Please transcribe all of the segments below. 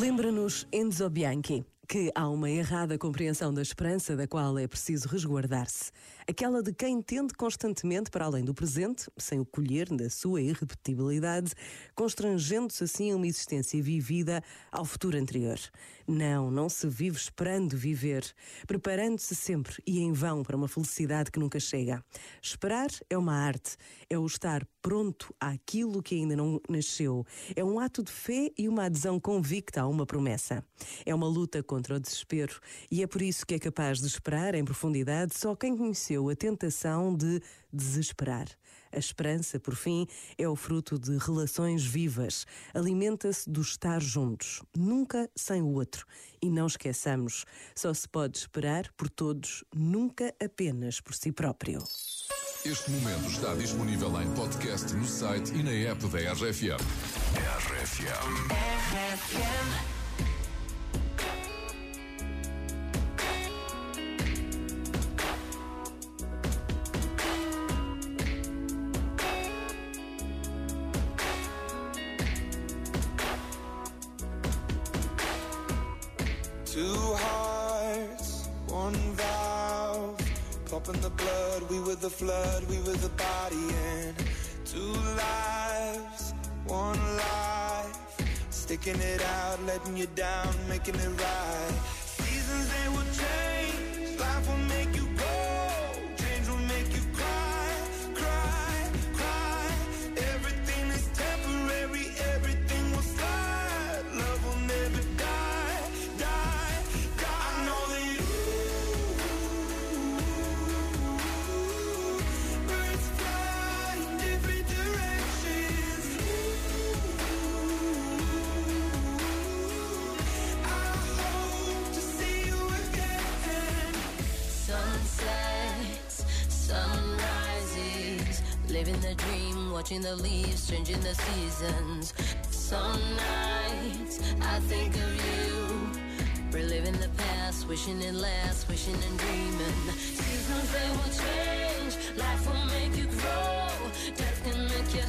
Lembra-nos Enzo Bianchi que há uma errada compreensão da esperança da qual é preciso resguardar-se. Aquela de quem tende constantemente para além do presente, sem o colher da sua irrepetibilidade, constrangendo-se assim a uma existência vivida ao futuro anterior. Não, não se vive esperando viver, preparando-se sempre e em vão para uma felicidade que nunca chega. Esperar é uma arte, é o estar pronto àquilo que ainda não nasceu. É um ato de fé e uma adesão convicta a uma promessa. É uma luta contra o desespero e é por isso que é capaz de esperar em profundidade só quem conheceu a tentação de desesperar. A esperança, por fim, é o fruto de relações vivas. Alimenta-se do estar juntos, nunca sem o outro. E não esqueçamos, só se pode esperar por todos, nunca apenas por si próprio. Este momento está disponível em podcast no site e na app da RFM. RFM. RFM. Pumping the blood, we were the flood, we were the body and two lives, one life. Sticking it out, letting you down, making it right. Seasons they will change, life will make the dream, watching the leaves, changing the seasons. Some nights I think of you. Reliving the past, wishing it lasts, wishing and dreaming. Seasons they will change, life will make you grow. Death can make you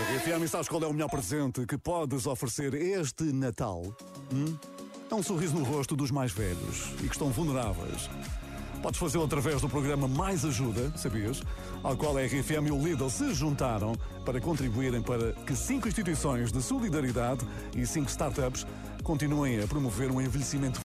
RFM, sabes qual é o melhor presente que podes oferecer este Natal? Hum? É um sorriso no rosto dos mais velhos e que estão vulneráveis. Podes fazê-lo através do programa Mais Ajuda, sabias? Ao qual a RFM e o Lidl se juntaram para contribuírem para que cinco instituições de solidariedade e cinco startups continuem a promover um envelhecimento